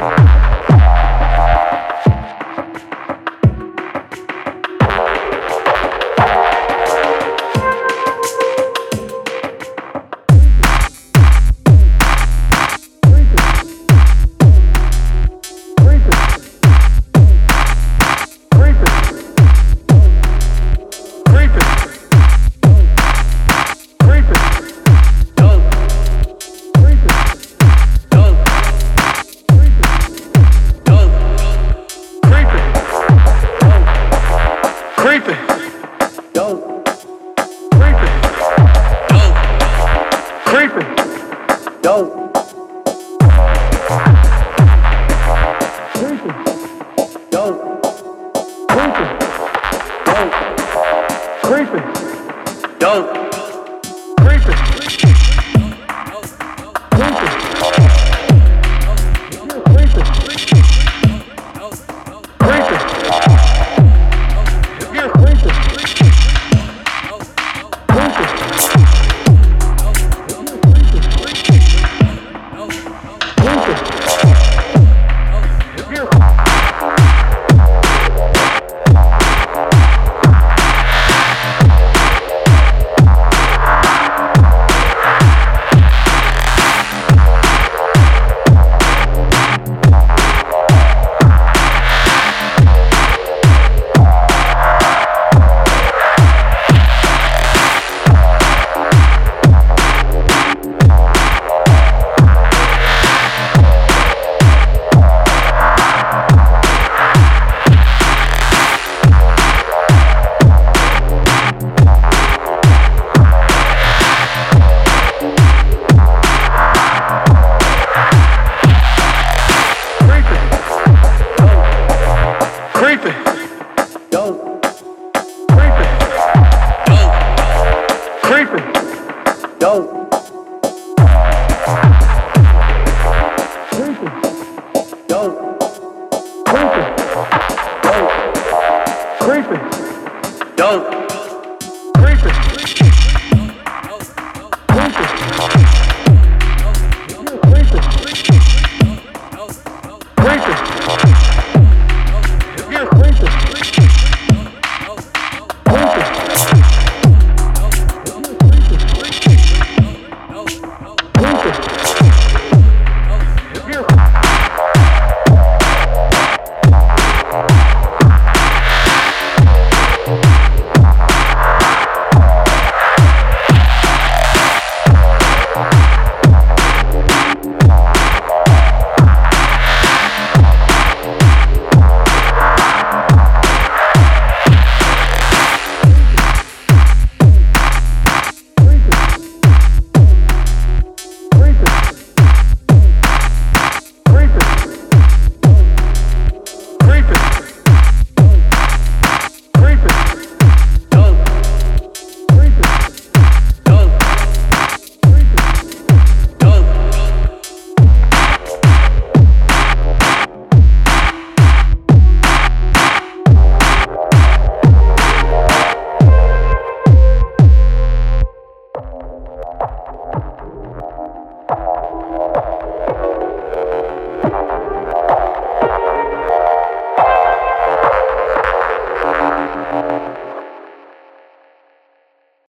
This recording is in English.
Bye. Creeping. go. Creeping. Go. Creeping. Go. Creeping. Go. Creeping.